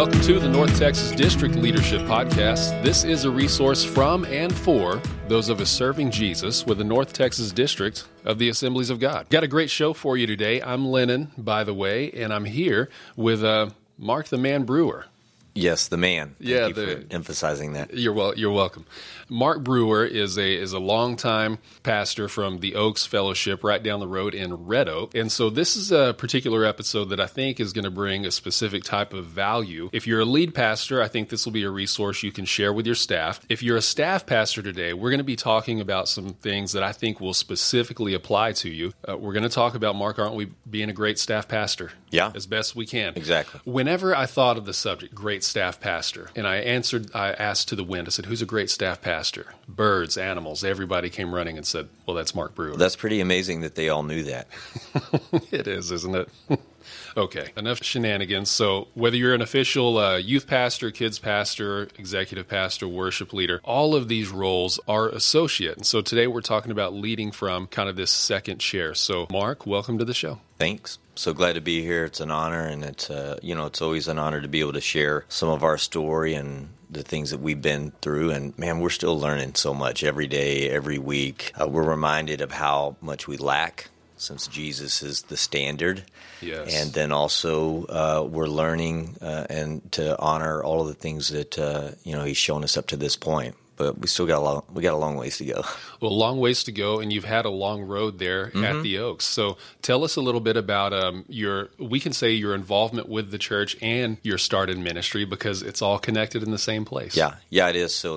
Welcome to the North Texas District Leadership Podcast. This is a resource from and for those of us serving Jesus with the North Texas District of the Assemblies of God. Got a great show for you today. I'm Lennon, by the way, and I'm here with uh, Mark the Man Brewer. Yes, the man. Thank Yeah, you the- for emphasizing that. You're well. You're welcome. Mark Brewer is a is a longtime pastor from the Oaks Fellowship right down the road in Red Oak, and so this is a particular episode that I think is going to bring a specific type of value. If you're a lead pastor, I think this will be a resource you can share with your staff. If you're a staff pastor today, we're going to be talking about some things that I think will specifically apply to you. Uh, we're going to talk about Mark, aren't we, being a great staff pastor? Yeah. as best we can. Exactly. Whenever I thought of the subject, great staff pastor, and I answered, I asked to the wind, I said, Who's a great staff pastor? Birds, animals, everybody came running and said, Well, that's Mark Brewer. That's pretty amazing that they all knew that. it is, isn't it? okay, enough shenanigans. So, whether you're an official uh, youth pastor, kids pastor, executive pastor, worship leader, all of these roles are associate. And so, today we're talking about leading from kind of this second chair. So, Mark, welcome to the show. Thanks. So glad to be here. It's an honor, and it's uh, you know it's always an honor to be able to share some of our story and the things that we've been through. And man, we're still learning so much every day, every week. Uh, we're reminded of how much we lack since Jesus is the standard. Yes. And then also uh, we're learning uh, and to honor all of the things that uh, you know He's shown us up to this point. But we still got a long we got a long ways to go. Well, a long ways to go, and you've had a long road there Mm-hmm. at the Oaks. So, tell us a little bit about um, your, we can say your involvement with the church and your start in ministry because it's all connected in the same place. Yeah, yeah, it is. So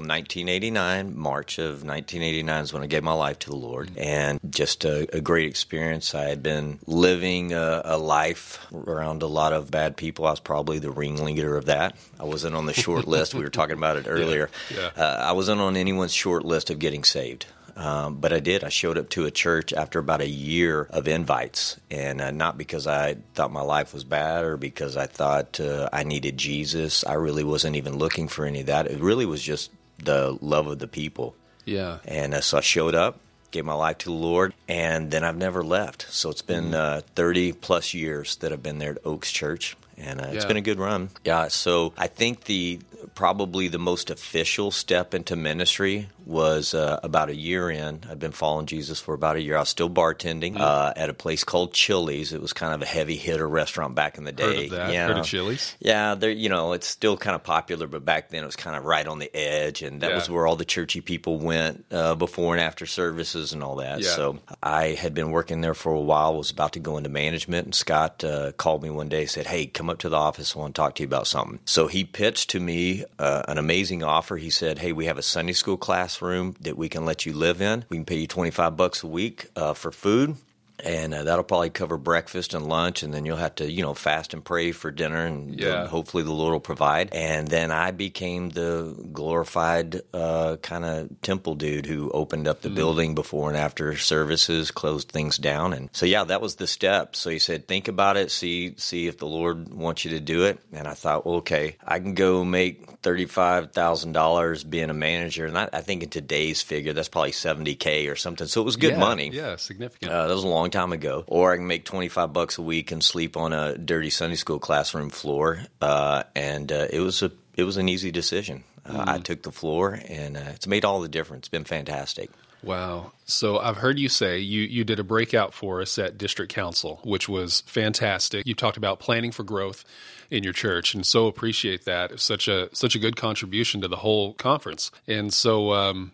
1989, March of 1989 is when I gave my life to the Lord, and just a, a great experience. I had been living a, a life around a lot of bad people. I was probably the ringleader of that. I wasn't on the short list. We were talking about it earlier. yeah. Uh, I wasn't on anyone's short list of getting saved. Um, but I did. I showed up to a church after about a year of invites, and uh, not because I thought my life was bad or because I thought uh, I needed Jesus. I really wasn't even looking for any of that. It really was just the love of the people. Yeah. And uh, so I showed up, gave my life to the Lord, and then I've never left. So it's been uh, 30 plus years that I've been there at Oaks Church. And uh, it's Yeah. been a good run. Yeah. So I think the probably the most official step into ministry was uh, about a year in. I'd been following Jesus for about a year. I was still bartending uh, at a place called Chili's. It was kind of a heavy hitter restaurant back in the day. Heard of that? Yeah. Heard of Chili's? Yeah, there. You know, it's still kind of popular, but back then it was kind of right on the edge, and that Yeah. was where all the churchy people went uh, before and after services and all that. Yeah. So I had been working there for a while. Was about to go into management, and Scott uh, called me one day, said, "Hey, come up to the office. I want to talk to you about something." So he pitched to me uh, an amazing offer. He said, "Hey, we have a Sunday school classroom that we can let you live in. We can pay you twenty five bucks a week uh, for food." And uh, that'll probably cover breakfast and lunch, and then you'll have to, you know, fast and pray for dinner, and Yeah. hopefully the Lord will provide. And then I became the glorified uh, kind of temple dude who opened up the building before and after services, closed things down, and so yeah, that was the step. So he said, think about it, see see if the Lord wants you to do it. And I thought, well, okay, I can go make thirty five thousand dollars being a manager, and I, I think in today's figure that's probably seventy k or something. So it was good Yeah, money. Yeah, significant. Uh, that was a long time ago. Or I can make twenty five bucks a week and sleep on a dirty Sunday school classroom floor. Uh, and uh, it was a it was an easy decision. Uh, I took the floor, and uh, it's made all the difference. It's been fantastic. Wow. So I've heard you say you, you did a breakout for us at district council, which was fantastic. You talked about planning for growth in your church, and so appreciate that. It's such a such a good contribution to the whole conference. And so um,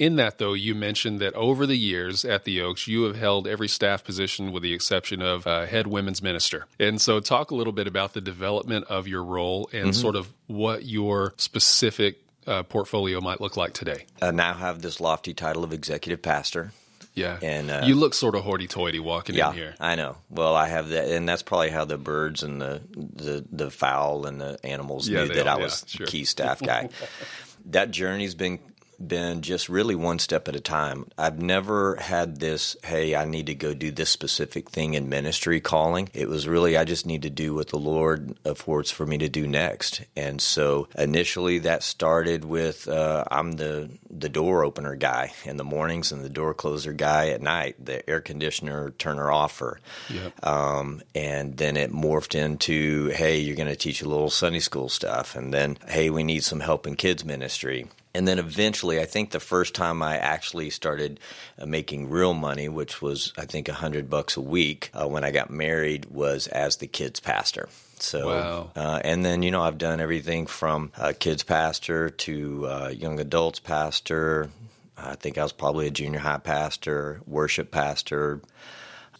in that though, you mentioned that over the years at the Oaks, you have held every staff position with the exception of uh, head women's minister. And so talk a little bit about the development of your role and sort of what your specific uh, portfolio might look like today. I now have this lofty title of executive pastor. Yeah, And, uh, you look sort of hoity-toity walking Yeah, in here. I know. Well, I have that, and that's probably how the birds and the the, the fowl and the animals Yeah, knew that all- I yeah, was sure. key staff guy. that journey's been been just really one step at a time. I've never had this, hey, I need to go do this specific thing in ministry calling. It was really, I just need to do what the Lord affords for me to do next. And so initially that started with uh, I'm the, the door opener guy in the mornings and the door closer guy at night, the air conditioner turner offer. Yep. Um, and then it morphed into, hey, you're going to teach a little Sunday school stuff. And then, hey, we need some help in kids ministry. And then eventually, I think the first time I actually started uh, making real money, which was I think a hundred bucks a week uh, when I got married, was as the kids pastor. So, wow. uh, and then you know I've done everything from uh, kids pastor to uh, young adults pastor. I think I was probably a junior high pastor, worship pastor,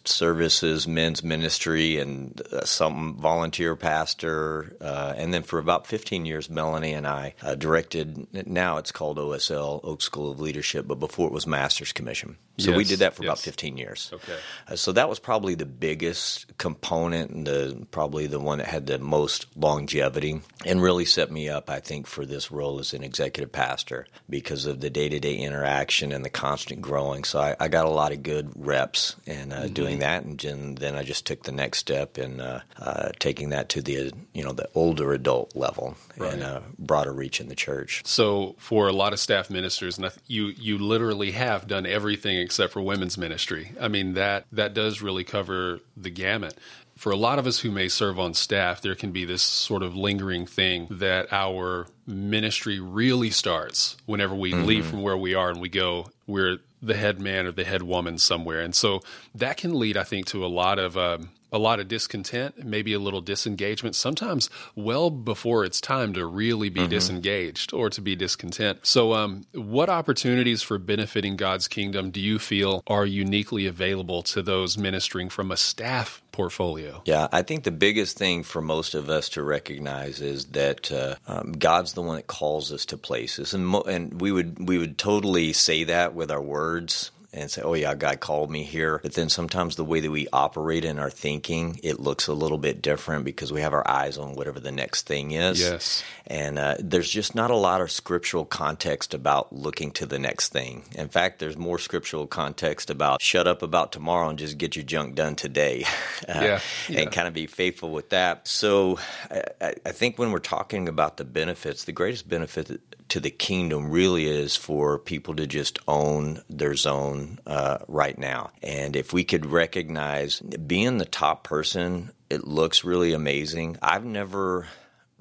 services, men's ministry, and uh, some volunteer pastor. Uh, and then for about 15 years, Melanie and I uh, directed, now it's called OSL, Oak School of Leadership, but before it was Master's Commission. So yes, we did that for yes. about 15 years. Okay. Uh, so that was probably the biggest component and the, probably the one that had the most longevity and really set me up, I think, for this role as an executive pastor because of the day to day interaction and the constant growing. So I, I, got a lot of good reps in uh, mm-hmm. doing that. And then I just took the next step in uh, uh, taking that to the, you know, the older adult level right. and uh, broader reach in the church. So for a lot of staff ministers, you, you literally have done everything except for women's ministry. I mean that that does really cover the gamut. For a lot of us who may serve on staff, there can be this sort of lingering thing that our ministry really starts whenever we mm-hmm. leave from where we are and we go we're the head man or the head woman somewhere. And so that can lead, I think, to a lot of um, a lot of discontent, maybe a little disengagement, sometimes well before it's time to really be mm-hmm. disengaged or to be discontent. So, um, what opportunities for benefiting God's kingdom do you feel are uniquely available to those ministering from a staff portfolio? Yeah, I think the biggest thing for most of us to recognize is that uh, um, God's the one that calls us to places, and mo- and we would we would totally say that with our words and say, oh, yeah, God called me here. But then sometimes the way that we operate in our thinking, it looks a little bit different because we have our eyes on whatever the next thing is. Yes. And uh, there's just not a lot of scriptural context about looking to the next thing. In fact, there's more scriptural context about shut up about tomorrow and just get your junk done today. uh, yeah, yeah. And kind of be faithful with that. So I, I think when we're talking about the benefits, the greatest benefit to the kingdom really is for people to just own their zone uh, right now. And if we could recognize being the top person, it looks really amazing. I've never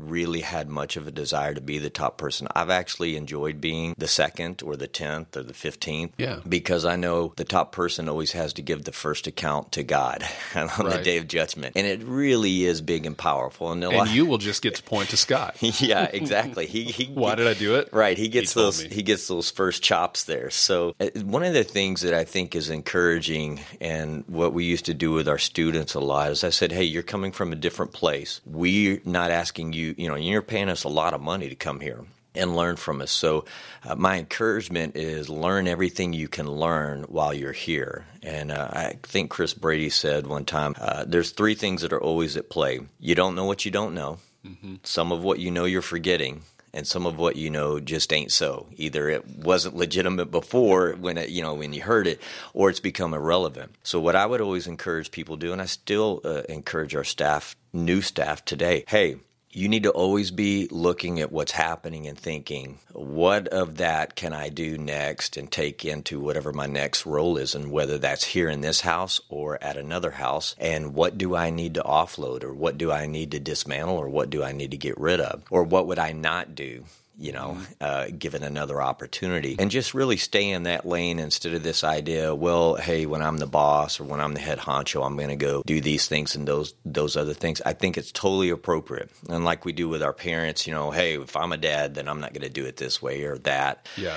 really had much of a desire to be the top person. I've actually enjoyed being the second or the 10th or the 15th. Yeah. Because I know the top person always has to give the first account to God on right. the day of judgment. And it really is big and powerful. And, and you will just get to point to Scott. yeah, exactly. He, he Why did I do it? Right. He gets he those he gets those first chops there. So uh, one of the things that I think is encouraging and what we used to do with our students a lot is I said, "Hey, you're coming from a different place. We're not asking you you know, you're paying us a lot of money to come here and learn from us. So, uh, my encouragement is learn everything you can learn while you're here. And uh, I think Chris Brady said one time uh, there's three things that are always at play. You don't know what you don't know, mm-hmm. some of what you know you're forgetting. And some of what you know just ain't so. Either it wasn't legitimate before when it, you know when you heard it, or it's become irrelevant. So what I would always encourage people to do, and I still uh, encourage our staff, new staff today, hey, you need to always be looking at what's happening and thinking, what of that can I do next and take into whatever my next role is, and whether that's here in this house or at another house, and what do I need to offload, or what do I need to dismantle, or what do I need to get rid of, or what would I not do you know, uh, given another opportunity. And just really stay in that lane instead of this idea, well, hey, when I'm the boss or when I'm the head honcho, I'm going to go do these things and those those other things. I think it's totally appropriate. And like we do with our parents, you know, hey, if I'm a dad, then I'm not going to do it this way or that. Yeah.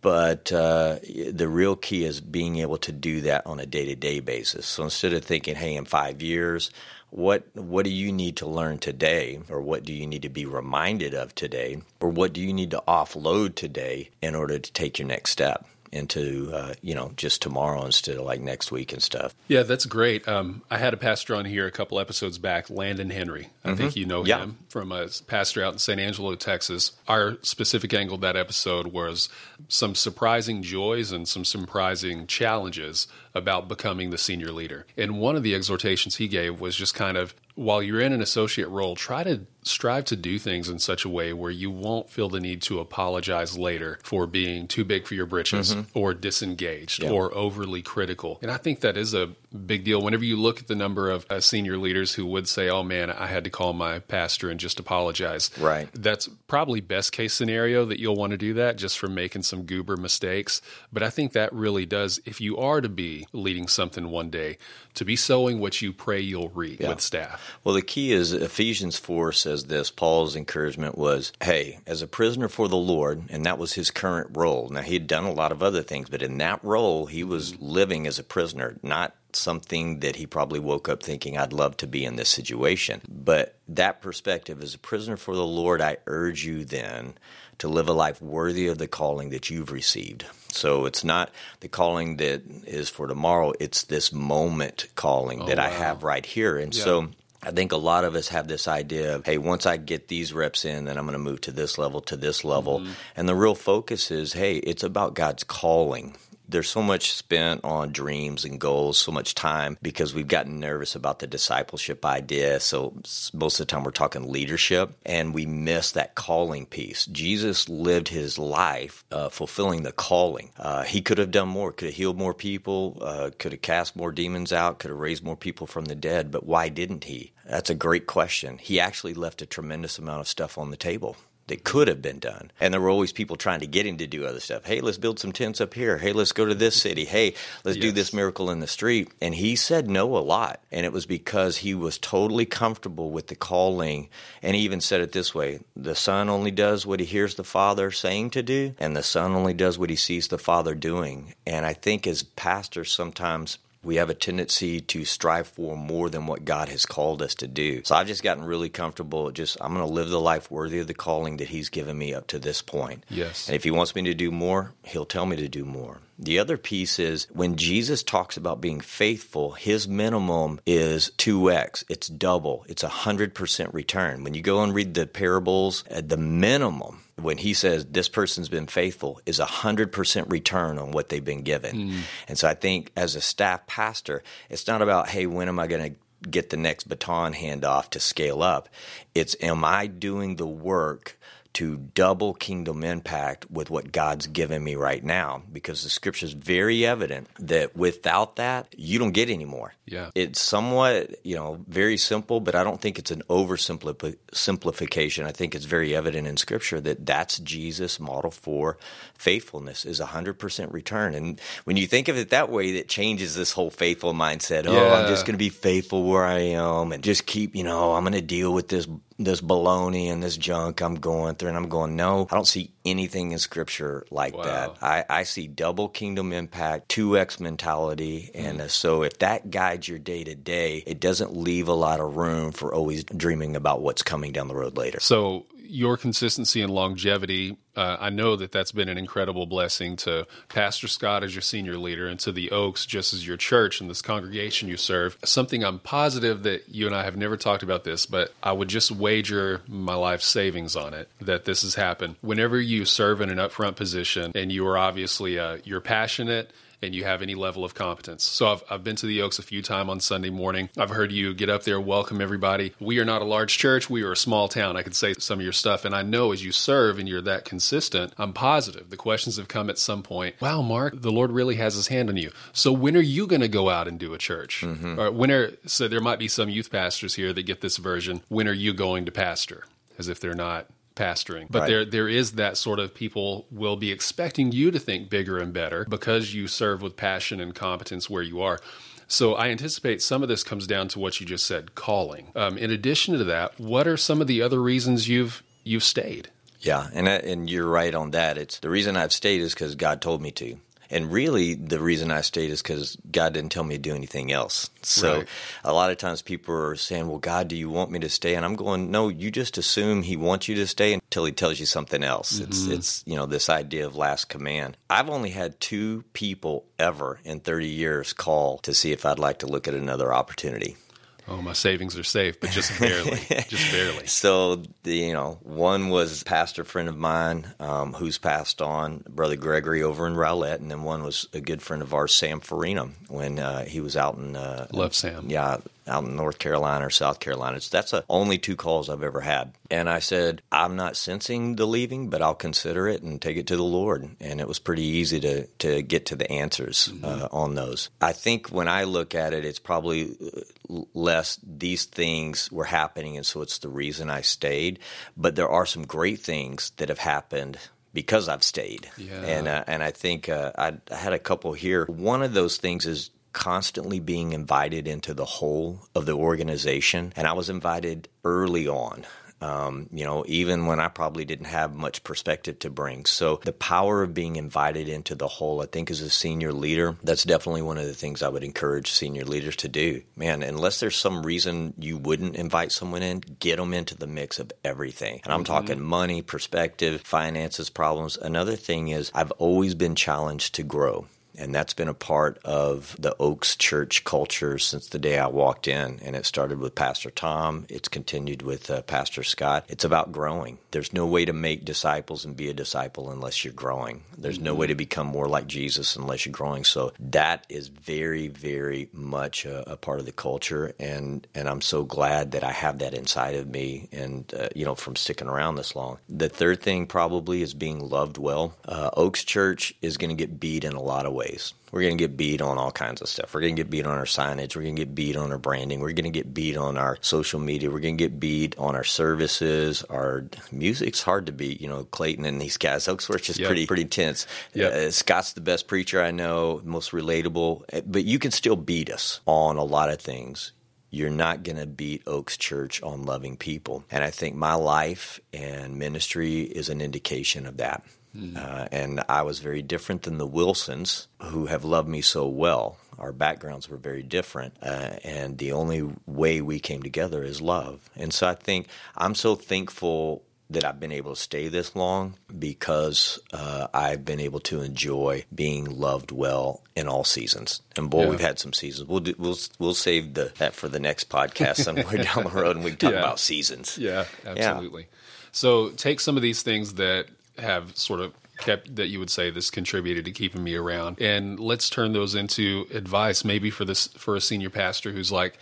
But uh, the real key is being able to do that on a day to day basis. So instead of thinking, hey, in five years, what what do you need to learn today or what do you need to be reminded of today or what do you need to offload today in order to take your next step into uh, you know just tomorrow instead of like next week and stuff. Yeah, that's great. Um, I had a pastor on here a couple episodes back, Landon Henry. I mm-hmm. think you know yeah. him from a pastor out in San Angelo, Texas. Our specific angle that episode was some surprising joys and some surprising challenges about becoming the senior leader. And one of the exhortations he gave was just kind of while you're in an associate role, try to strive to do things in such a way where you won't feel the need to apologize later for being too big for your britches mm-hmm. or disengaged yeah. or overly critical. And I think that is a big deal. Whenever you look at the number of uh, senior leaders who would say, "Oh man, I had to call my pastor and just apologize," right? That's probably best case scenario that you'll want to do that just for making some goober mistakes. But I think that really does, if you are to be leading something one day, to be sowing what you pray you'll reap yeah. with staff. Well, the key is Ephesians four says this. Paul's encouragement was, "Hey, as a prisoner for the Lord," and that was his current role. Now he had done a lot of other things, but in that role, he was living as a prisoner, not something that he probably woke up thinking, I'd love to be in this situation. But that perspective, as a prisoner for the Lord, I urge you then to live a life worthy of the calling that you've received. So it's not the calling that is for tomorrow, it's this moment calling oh, that wow. I have right here. And yeah. so I think a lot of us have this idea of, hey, once I get these reps in, then I'm going to move to this level, to this level. Mm-hmm. And the real focus is, hey, it's about God's calling there's so much spent on dreams and goals, so much time because we've gotten nervous about the discipleship idea. So most of the time we're talking leadership and we miss that calling piece. Jesus lived his life uh, fulfilling the calling. Uh, he could have done more, could have healed more people, uh, could have cast more demons out, could have raised more people from the dead, but why didn't he? That's a great question. He actually left a tremendous amount of stuff on the table that could have been done. And there were always people trying to get him to do other stuff. Hey, let's build some tents up here. Hey, let's go to this city. Hey, let's yes. do this miracle in the street. And he said no a lot. And it was because he was totally comfortable with the calling. And he even said it this way the son only does what he hears the father saying to do, and the son only does what he sees the father doing. And I think as pastors, sometimes we have a tendency to strive for more than what God has called us to do. So I've just gotten really comfortable. Just I'm going to live the life worthy of the calling that He's given me up to this point. Yes. And if He wants me to do more, He'll tell me to do more. The other piece is when Jesus talks about being faithful, his minimum is 2x. It's double. It's a 100% return. When you go and read the parables, uh, the minimum when he says this person's been faithful is a 100% return on what they've been given. Mm. And so I think as a staff pastor, it's not about, hey, when am I going to get the next baton handoff to scale up? It's, am I doing the work to double kingdom impact with what God's given me right now because the scripture is very evident that without that, you don't get any more. Yeah. It's somewhat, you know, very simple, but I don't think it's an oversimplification. I think it's very evident in scripture that that's Jesus' model for faithfulness is a 100% return. And when you think of it that way, that changes this whole faithful mindset. Oh. I'm just going to be faithful where I am and just keep, you know, I'm going to deal with this this baloney and this junk I'm going through. And I'm going, no, I don't see anything in scripture like wow. that. I, I, see double kingdom impact, 2x mentality. And mm. so if that guides your day to day, it doesn't leave a lot of room for always dreaming about what's coming down the road later. So your consistency and longevity, uh, I know that that's been an incredible blessing to Pastor Scott as your senior leader and to the Oaks just as your church and this congregation you serve. Something I'm positive that you and I have never talked about this, but I would just wager my life savings on it that this has happened. Whenever you serve in an upfront position and you are obviously uh, you're passionate and you have any level of competence. So I've, I've been to the Oaks a few times on Sunday morning. I've heard you get up there, welcome everybody. We are not a large church. We are a small town. I could say some of your stuff. And I know as you serve and you're that consistent, I'm positive the questions have come at some point. Wow, Mark, the Lord really has his hand on you. So when are you going to go out and do a church? Mm-hmm. Or when are, so there might be some youth pastors here that get this version. When are you going to pastor? As if they're not pastoring. But right. there there is that sort of people will be expecting you to think bigger and better because you serve with passion and competence where you are. So I anticipate some of this comes down to what you just said, calling. Um, in addition to that, what are some of the other reasons you've you've stayed? Yeah, and and you're right on that. It's the reason I've stayed is because God told me to. And really, the reason I stayed is because God didn't tell me to do anything else. So right. a lot of times people are saying, Well, God, do you want me to stay? And I'm going, No, you just assume He wants you to stay until He tells you something else. Mm-hmm. It's, it's, you know, this idea of last command. I've only had two people ever in 30 years call to see if I'd like to look at another opportunity. Oh, my savings are safe, but just barely, just barely. So, the, you know, one was a pastor friend of mine um, who's passed on, Brother Gregory over in Rowlett, and then one was a good friend of ours, Sam Farina, when uh, he was out in. Uh, Love Sam. Yeah, out in North Carolina or South Carolina. So that's the only two calls I've ever had. And I said, I'm not sensing the leaving, but I'll consider it and take it to the Lord. And it was pretty easy to, to get to the answers mm-hmm. uh, on those. I think when I look at it, it's probably uh, less these things were happening. And so it's the reason I stayed. But there are some great things that have happened because I've stayed. Yeah. And uh, and I think uh, I, I, had a couple here. One of those things is constantly being invited into the whole of the organization. And I was invited early on. Um, you know, even when I probably didn't have much perspective to bring. So, the power of being invited into the whole, I think, as a senior leader, that's definitely one of the things I would encourage senior leaders to do. Man, unless there's some reason you wouldn't invite someone in, get them into the mix of everything. And I'm mm-hmm. talking money, perspective, finances, problems. Another thing is, I've always been challenged to grow. And that's been a part of the Oaks Church culture since the day I walked in. And it started with Pastor Tom, it's continued with uh, Pastor Scott. It's about growing. There's no way to make disciples and be a disciple unless you're growing. There's mm-hmm. no way to become more like Jesus unless you're growing. So that is very, very much a, a, part of the culture. And, and I'm so glad that I have that inside of me and, uh, you know, from sticking around this long. The third thing probably is being loved well. Uh, Oaks Church is going to get beat in a lot of ways ways. We're going to get beat on all kinds of stuff. We're going to get beat on our signage. We're going to get beat on our branding. We're going to get beat on our social media. We're going to get beat on our services. Our music's hard to beat. You know, Clayton and these guys. Oaksworth is yep. pretty pretty tense. Yep. Uh, Scott's the best preacher I know, most relatable. Uh, but you can still beat us on a lot of things you're not going to beat Oaks Church on loving people. And I think my life and ministry is an indication of that. Mm. Uh, and I was very different than the Wilsons, who have loved me so well. Our backgrounds were very different, uh, and the only way we came together is love. And so I think I'm so thankful that I've been able to stay this long because uh, I've been able to enjoy being loved well in all seasons. And boy, yeah. we've had some seasons. We'll do, we'll we'll save the, that for the next podcast somewhere down the road, and we can talk yeah. about seasons. Yeah, absolutely. Yeah. So take some of these things that have sort of kept that you would say this contributed to keeping me around. And let's turn those into advice maybe for this for a senior pastor who's like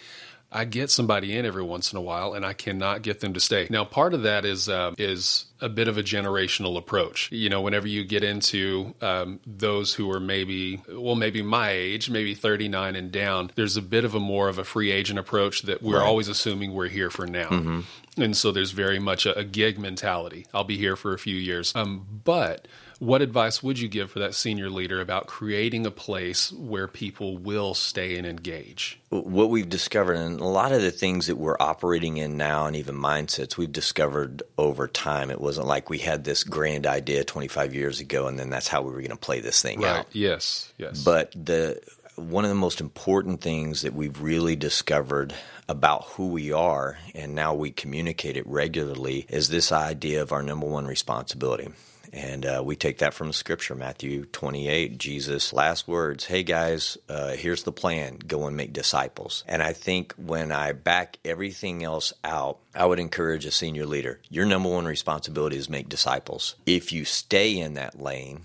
I get somebody in every once in a while, and I cannot get them to stay. Now, part of that is uh, is a bit of a generational approach. You know, whenever you get into um, those who are maybe, well, maybe my age, maybe 39 and down, there's a bit of a more of a free agent approach that we're right. always assuming we're here for now. Mm-hmm. And so there's very much a, a, gig mentality. I'll be here for a few years. Um, but what advice would you give for that senior leader about creating a place where people will stay and engage? What we've discovered, and a lot of the things that we're operating in now, and even mindsets, we've discovered over time. It wasn't like we had this grand idea 25 years ago, and then that's how we were going to play this thing right. out. Yes, yes. But the one of the most important things that we've really discovered about who we are, and now we communicate it regularly, is this idea of our number one responsibility. And uh, we take that from scripture, Matthew 28, Jesus' last words Hey guys, uh, here's the plan go and make disciples. And I think when I back everything else out, I would encourage a senior leader your number one responsibility is make disciples. If you stay in that lane,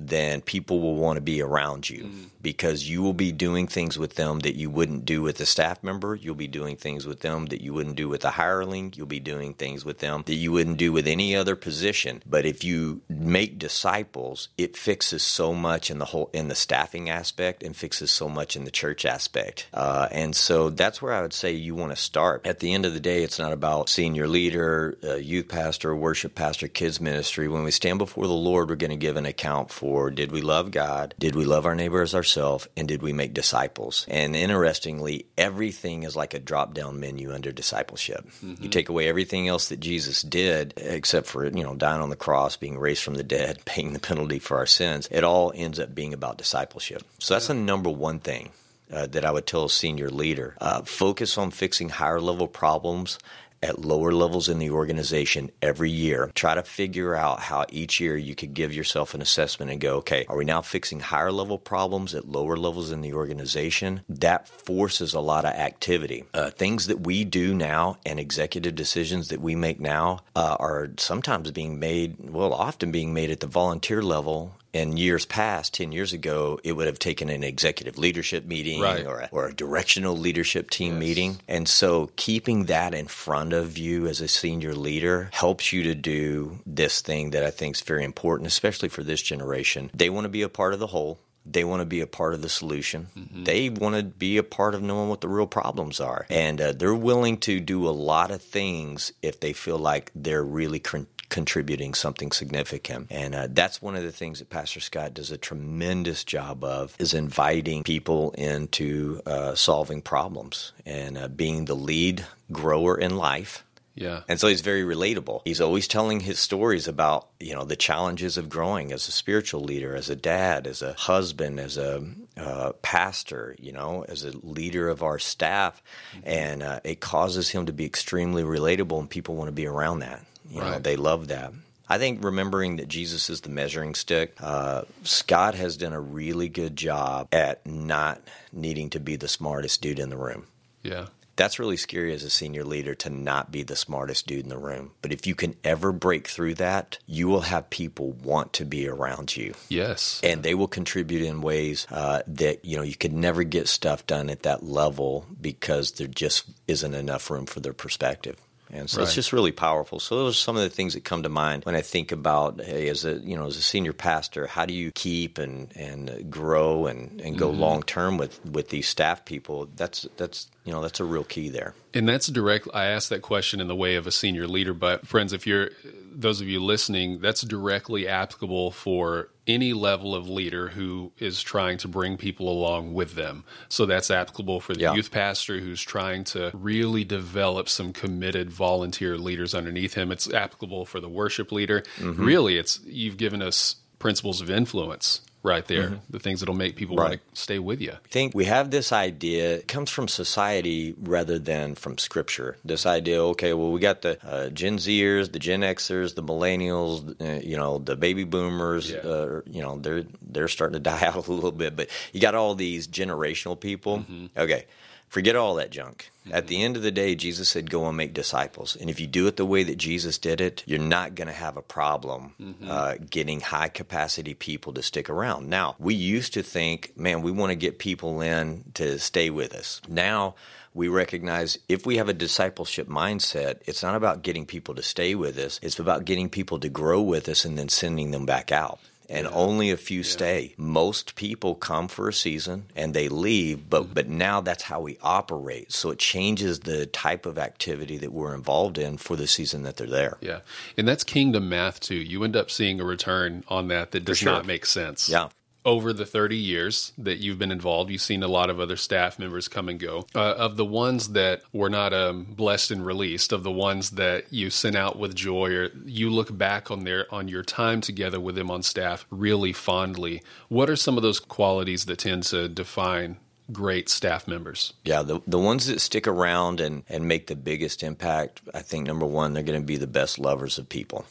then people will want to be around you mm. because you will be doing things with them that you wouldn't do with a staff member. You'll be doing things with them that you wouldn't do with a hireling. You'll be doing things with them that you wouldn't do with any other position. But if you make disciples, it fixes so much in the whole in the staffing aspect and fixes so much in the church aspect. Uh, and so that's where I would say you want to start. At the end of the day, it's not about senior leader, uh, youth pastor, worship pastor, kids ministry. When we stand before the Lord, we're going to give an account for before did we love God? Did we love our neighbor as ourselves? And did we make disciples? And interestingly, everything is like a drop down menu under discipleship. Mm-hmm. You take away everything else that Jesus did, except for, you know, dying on the cross, being raised from the dead, paying the penalty for our sins. It all ends up being about discipleship. So that's yeah. the number one thing. Uh, that I would tell a senior leader. Uh, focus on fixing higher level problems at lower levels in the organization every year. Try to figure out how each year you could give yourself an assessment and go, okay, are we now fixing higher level problems at lower levels in the organization? That forces a lot of activity. Uh, things that we do now and executive decisions that we make now uh, are sometimes being made, well, often being made at the volunteer level in years past, 10 years ago, it would have taken an executive leadership meeting right. or, a, or a directional leadership team yes. meeting. And so keeping that in front of you as a senior leader helps you to do this thing that I think is very important, especially for this generation. They want to be a part of the whole. They want to be a part of the solution. Mm-hmm. They want to be a part of knowing what the real problems are. And uh, they're willing to do a lot of things if they feel like they're really con- contributing something significant. And uh, that's one of the things that Pastor Scott does a tremendous job of is inviting people into uh, solving problems and uh, being the lead grower in life. Yeah. And so he's very relatable. He's always telling his stories about, you know, the challenges of growing as a spiritual leader, as a dad, as a husband, as a uh, pastor, you know, as a leader of our staff. Mm-hmm. And uh, it causes him to be extremely relatable, and people want to be around that. You right. know, they love that. I think remembering that Jesus is the measuring stick, uh, Scott has done a really good job at not needing to be the smartest dude in the room. Yeah. That's really scary as a senior leader to not be the smartest dude in the room. But if you can ever break through that, you will have people want to be around you. Yes. And they will contribute in ways uh, that, you know, you could never get stuff done at that level because there just isn't enough room for their perspective. And so right. it's just really powerful. So those are some of the things that come to mind when I think about, hey, as a you know, as a senior pastor, how do you keep and and grow and, and go mm-hmm. long term with with these staff people? That's that's you know that's a real key there. And that's direct. I asked that question in the way of a senior leader, but friends, if you're those of you listening, that's directly applicable for any level of leader who is trying to bring people along with them. So that's applicable for the yeah. youth pastor who's trying to really develop some committed volunteer leaders underneath him. It's applicable for the worship leader. Mm-hmm. Really, it's you've given us principles of influence right there mm-hmm. the things that'll make people right. want to stay with you i think we have this idea it comes from society rather than from scripture this idea okay well we got the uh, gen zers the gen xers the millennials uh, you know the baby boomers yeah. uh, you know they're they're starting to die out a little bit but you got all these generational people mm-hmm. okay Forget all that junk. Mm-hmm. At the end of the day, Jesus said, Go and make disciples. And if you do it the way that Jesus did it, you're not going to have a problem mm-hmm. uh, getting high capacity people to stick around. Now, we used to think, man, we want to get people in to stay with us. Now, we recognize if we have a discipleship mindset, it's not about getting people to stay with us, it's about getting people to grow with us and then sending them back out and yeah. only a few yeah. stay. Most people come for a season and they leave, but mm-hmm. but now that's how we operate. So it changes the type of activity that we're involved in for the season that they're there. Yeah. And that's kingdom math too. You end up seeing a return on that that does sure. not make sense. Yeah over the 30 years that you've been involved, you've seen a lot of other staff members come and go. Uh, of the ones that were not um, blessed and released, of the ones that you sent out with joy, or you look back on their on your time together with them on staff really fondly. What are some of those qualities that tend to define great staff members. Yeah, the the ones that stick around and, and make the biggest impact, I think number one, they're going to be the best lovers of people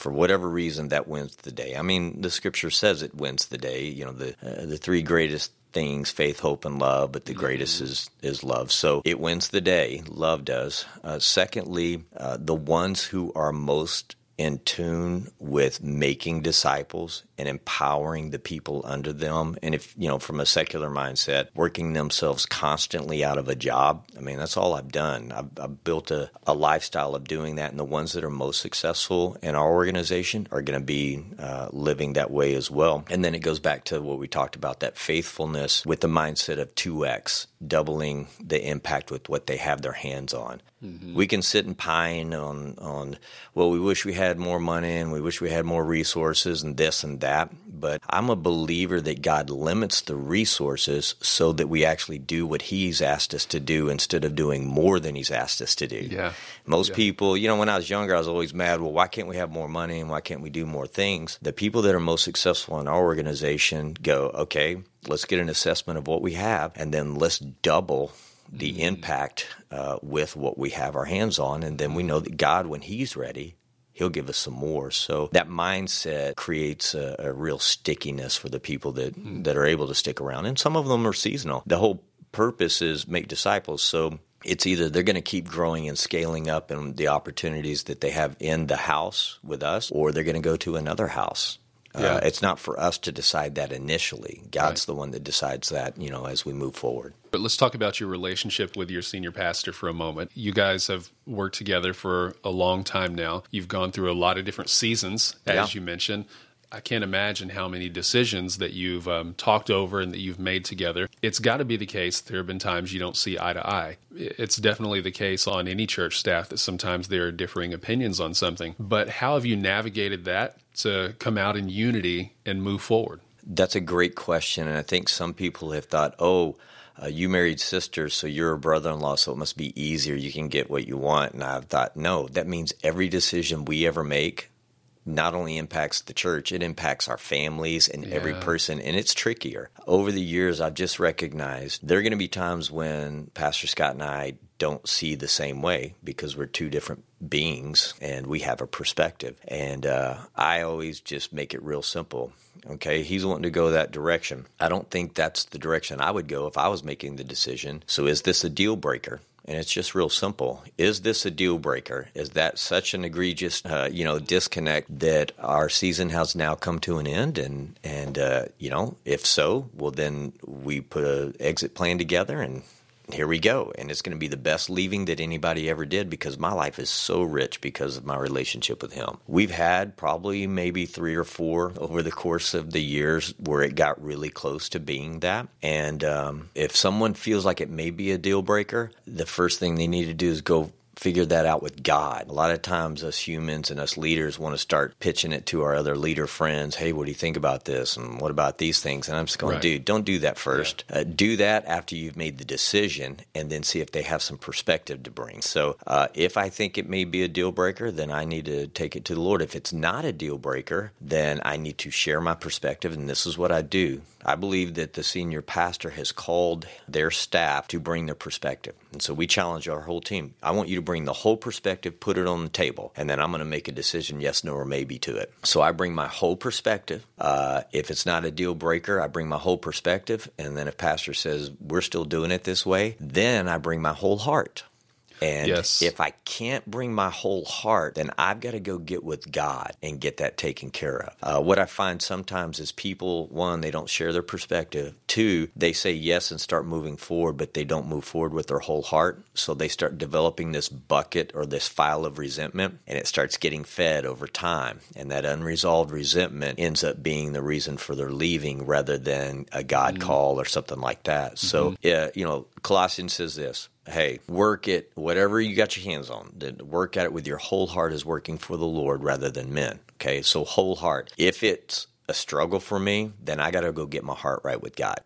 for whatever reason that wins the day. I mean, the scripture says it wins the day. You know, the uh, the three greatest things faith hope and love but the greatest mm-hmm. is is love so it wins the day love does uh, secondly uh, the ones who are most in tune with making disciples and empowering the people under them. And if, you know, from a secular mindset, working themselves constantly out of a job, I mean, that's all I've done. I've, I've built a, a, lifestyle of doing that. And the ones that are most successful in our organization are going to be uh, living that way as well. And then it goes back to what we talked about that faithfulness with the mindset of 2x, doubling the impact with what they have their hands on. Mm-hmm. We can sit and pine on, on, well, we wish we had more money and we wish we had more resources and this and that that, but I'm a believer that God limits the resources so that we actually do what He's asked us to do instead of doing more than He's asked us to do. Yeah. Most Yeah. people, you know, when I was younger, I was always mad, well, why can't we have more money and why can't we do more things? The people that are most successful in our organization go, okay, let's get an assessment of what we have and then let's double the impact uh, with what we have our hands on. And then we know that God, when He's ready, He'll give us some more. So that mindset creates a, a real stickiness for the people that, hmm. that are able to stick around. And some of them are seasonal. The whole purpose is make disciples. So it's either they're going to keep growing and scaling up in the opportunities that they have in the house with us, or they're going to go to another house. Yeah. Uh, it's not for us to decide that initially. God's Right. the one that decides that, you know, as we move forward. But let's talk about your relationship with your senior pastor for a moment. You guys have worked together for a long time now. You've gone through a lot of different seasons, as Yeah. you mentioned. I can't imagine how many decisions that you've um, talked over and that you've made together. It's got to be the case. There have been times you don't see eye to eye. It's definitely the case on any church staff that sometimes there are differing opinions on something. But how have you navigated that to come out in unity and move forward? That's a great question, and I think some people have thought, "Oh, uh, you married sisters, so you're a brother-in-law, so it must be easier. You can get what you want." And I've thought, no, that means every decision we ever make not only impacts the church, it impacts our families and every person, and it's trickier. Over the years, I've just recognized there are going to be times when Pastor Scott and I don't see the same way because we're two different beings and we have a perspective. And uh, I always just make it real simple. Okay, he's wanting to go that direction. I don't think that's the direction I would go if I was making the decision. So, is this a deal breaker? And it's just real simple. Is this a deal breaker? Is that such an egregious, uh, you know, disconnect that our season has now come to an end? And and uh, you know, if so, well, then we put a exit plan together, and here we go. And it's going to be the best leaving that anybody ever did because my life is so rich because of my relationship with him. We've had probably maybe three or four over the course of the years where it got really close to being that. And um, if someone feels like it may be a deal breaker, the first thing they need to do is go figure that out with God. A lot of times, us humans and us leaders want to start pitching it to our other leader friends. Hey, what do you think about this? And what about these things? And I'm just going, Right. dude, don't do that first. Uh, do that after you've made the decision and then see if they have some perspective to bring. So, uh, if I think it may be a deal breaker, then I need to take it to the Lord. If it's not a deal breaker, then I need to share my perspective. And this is what I do. I believe that the senior pastor has called their staff to bring their perspective. And so we challenge our whole team. I want you to bring the whole perspective, put it on the table, and then I'm going to make a decision yes, no, or maybe to it. So I bring my whole perspective. Uh, if it's not a deal breaker, I bring my whole perspective. And then if pastor says we're still doing it this way, then I bring my whole heart. And Yes. if I can't bring my whole heart, then I've got to go get with God and get that taken care of. Uh, what I find sometimes is people, one, they don't share their perspective. Two, they say yes and start moving forward, but they don't move forward with their whole heart. So they start developing this bucket or this file of resentment, and it starts getting fed over time. And that unresolved resentment ends up being the reason for their leaving rather than a God call or something like that. So, yeah, you know, Colossians says this hey, work it, whatever you got your hands on, then work at it with your whole heart as working for the Lord rather than men. Okay, so whole heart. If it's a struggle for me, then I got to go get my heart right with God.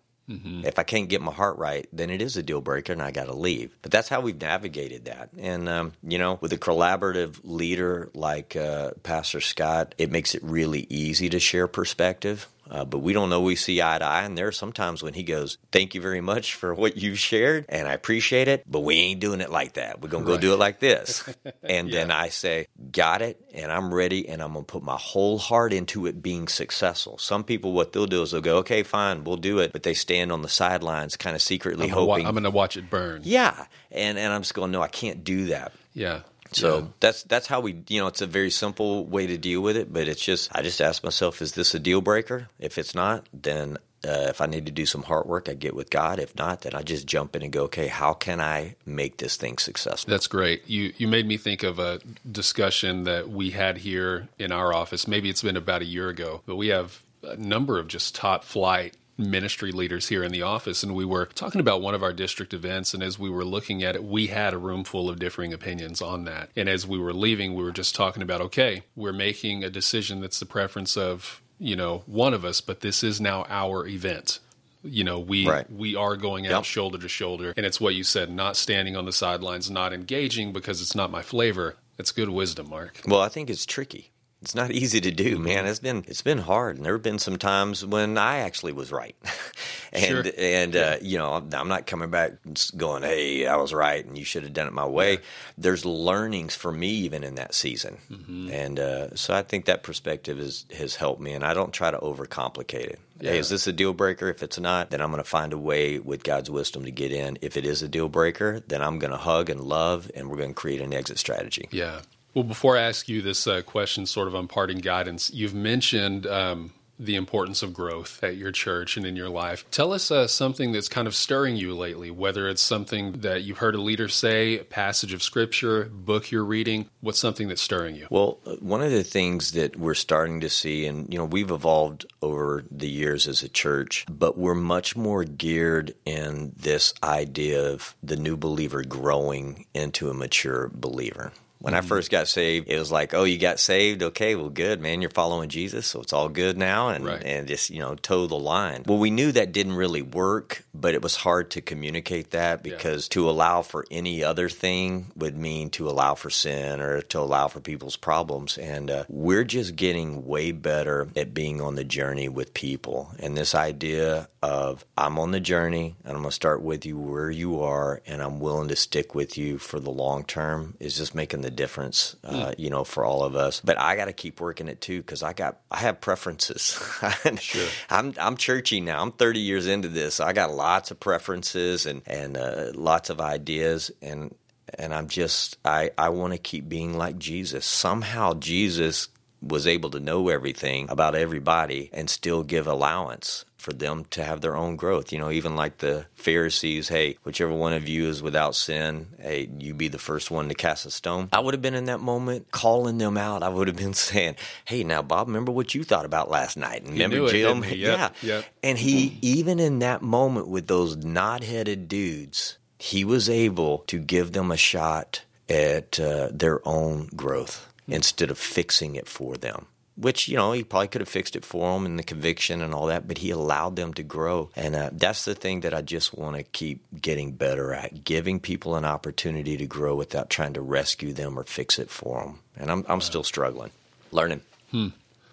If I can't get my heart right, then it is a deal breaker and I got to leave. But that's how we've navigated that. And, um, you know, with a collaborative leader like uh, Pastor Scott, it makes it really easy to share perspective. Uh, but we don't always see eye to eye. And there are sometimes when he goes, Thank you very much for what you've shared, and I appreciate it, but we ain't doing it like that. We're going to go do it like this. And then I say, Got it, and I'm ready, and I'm going to put my whole heart into it being successful. Some people, what they'll do is they'll go, Okay, fine, we'll do it. But they stand on the sidelines, kind of secretly I'm gonna, wa- hoping. I'm gonna watch it burn. yeah. And, and I'm just going, No, I can't do that. Yeah. So Yeah. that's that's how we you know it's a very simple way to deal with it, but it's just I just ask myself, is this a deal breaker? If it's not, then uh, if I need to do some hard work, I get with God. If not, then I just jump in and go, okay, how can I make this thing successful? That's great. You you made me think of a discussion that we had here in our office. Maybe it's been about a year ago, but we have a number of just top flight ministry leaders here in the office and we were talking about one of our district events and as we were looking at it we had a room full of differing opinions on that and as we were leaving we were just talking about okay we're making a decision that's the preference of you know, one of us, but this is now our event. You know, we Right. we are going out Yep. shoulder to shoulder, and it's what you said, not standing on the sidelines, not engaging because it's not my flavor. It's good wisdom, Mark. Well, I think it's tricky. It's not easy to do, man. It's been it's been hard, and there have been some times when I actually was right, and Sure. and uh, you know I'm not coming back going, hey, I was right, and you should have done it my way. There's learnings for me even in that season, Mm-hmm. and uh, so I think that perspective is, has helped me, and I don't try to overcomplicate it. Hey, is this a deal breaker? If it's not, then I'm going to find a way with God's wisdom to get in. If it is a deal breaker, then I'm going to hug and love, and we're going to create an exit strategy. Yeah. Well, before I ask you this uh, question, sort of on parting guidance, you've mentioned um, the importance of growth at your church and in your life. Tell us uh, something that's kind of stirring you lately, whether it's something that you've heard a leader say, a passage of scripture, book you're reading. What's something that's stirring you? Well, uh, one of the things that we're starting to see, and you know, we've evolved over the years as a church, but we're much more geared in this idea of the new believer growing into a mature believer. When I first got saved, it was like, oh, you got saved? Okay, well, good, man. You're following Jesus, so it's all good now. And, Right. and just, you know, toe the line. Well, we knew that didn't really work, but it was hard to communicate that because to allow for any other thing would mean to allow for sin or to allow for people's problems. And uh, we're just getting way better at being on the journey with people. And this idea of I'm on the journey and I'm going to start with you where you are and I'm willing to stick with you for the long term is just making the difference, uh, you know, for all of us. But I got to keep working it too because I got I have preferences. sure. I'm I'm churchy now. I'm 30 years into this. I got lots of preferences and and uh, lots of ideas and and I'm just I I want to keep being like Jesus. Somehow Jesus was able to know everything about everybody and still give allowance for them to have their own growth. You know, even like the Pharisees, hey, whichever one of you is without sin, hey, you be the first one to cast a stone. I would have been in that moment calling them out. I would have been saying, hey, now, Bob, remember what you thought about last night? And remember Jim? Yep, Yeah. yep. And he, even in that moment with those knot headed dudes, he was able to give them a shot at uh, their own growth instead of fixing it for them. Which, you know, he probably could have fixed it for them and the conviction and all that, but he allowed them to grow. And uh, that's the thing that I just want to keep getting better at giving people an opportunity to grow without trying to rescue them or fix it for them. And I'm, I'm still struggling, learning.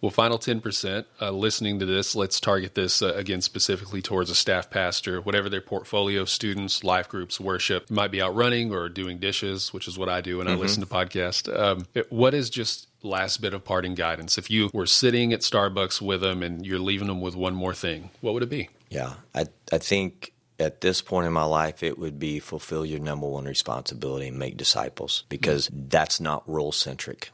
Well, final 10%, uh, listening to this, let's target this uh, again specifically towards a staff pastor, whatever their portfolio, students, life groups, worship. You might be out running or doing dishes, which is what I do when I listen to podcasts. Um, what is just last bit of parting guidance? If you were sitting at Starbucks with them and you're leaving them with one more thing, what would it be? Yeah, I I think at this point in my life, it would be fulfill your number one responsibility and make disciples because that's not role centric.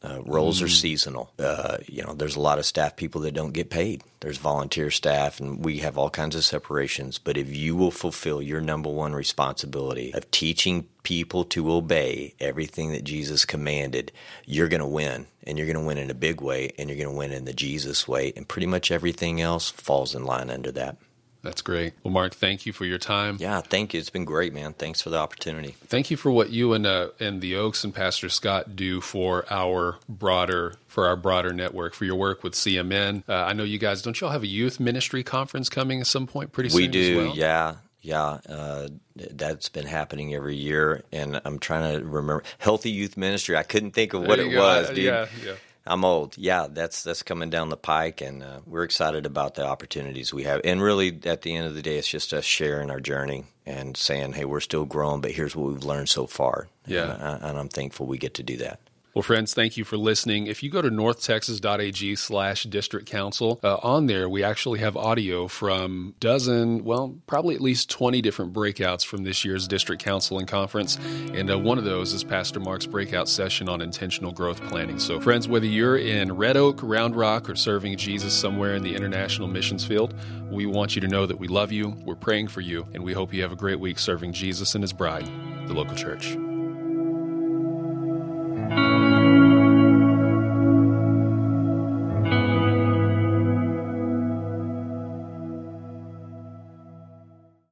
Uh, roles are seasonal. Uh, you know, there's a lot of staff people that don't get paid. There's volunteer staff, and we have all kinds of separations. But if you will fulfill your number one responsibility of teaching people to obey everything that Jesus commanded, you're going to win. And you're going to win in a big way, and you're going to win in the Jesus way. And pretty much everything else falls in line under that. That's great. Well, Mark, thank you for your time. Yeah, thank you. It's been great, man. Thanks for the opportunity. Thank you for what you and uh, and the Oaks and Pastor Scott do for our broader for our broader network for your work with CMN. Uh, I know you guys don't y'all have a youth ministry conference coming at some point pretty soon. We do, well? yeah. Yeah, uh, that's been happening every year, and I'm trying to remember healthy youth ministry. I couldn't think of what it go. was, dude. yeah, yeah. I'm old. Yeah, that's that's coming down the pike, and uh, we're excited about the opportunities we have. And really, at the end of the day, it's just us sharing our journey and saying, "Hey, we're still growing, but here's what we've learned so far." Yeah. and, I, and I'm thankful we get to do that. Well, friends, thank you for listening. If you go to northtexas.ag slash district council, uh, on there we actually have audio from dozen, well, probably at least 20 different breakouts from this year's district council and conference. And uh, one of those is Pastor Mark's breakout session on intentional growth planning. So, friends, whether you're in Red Oak, Round Rock, or serving Jesus somewhere in the international missions field, we want you to know that we love you, we're praying for you, and we hope you have a great week serving Jesus and his bride, the local church.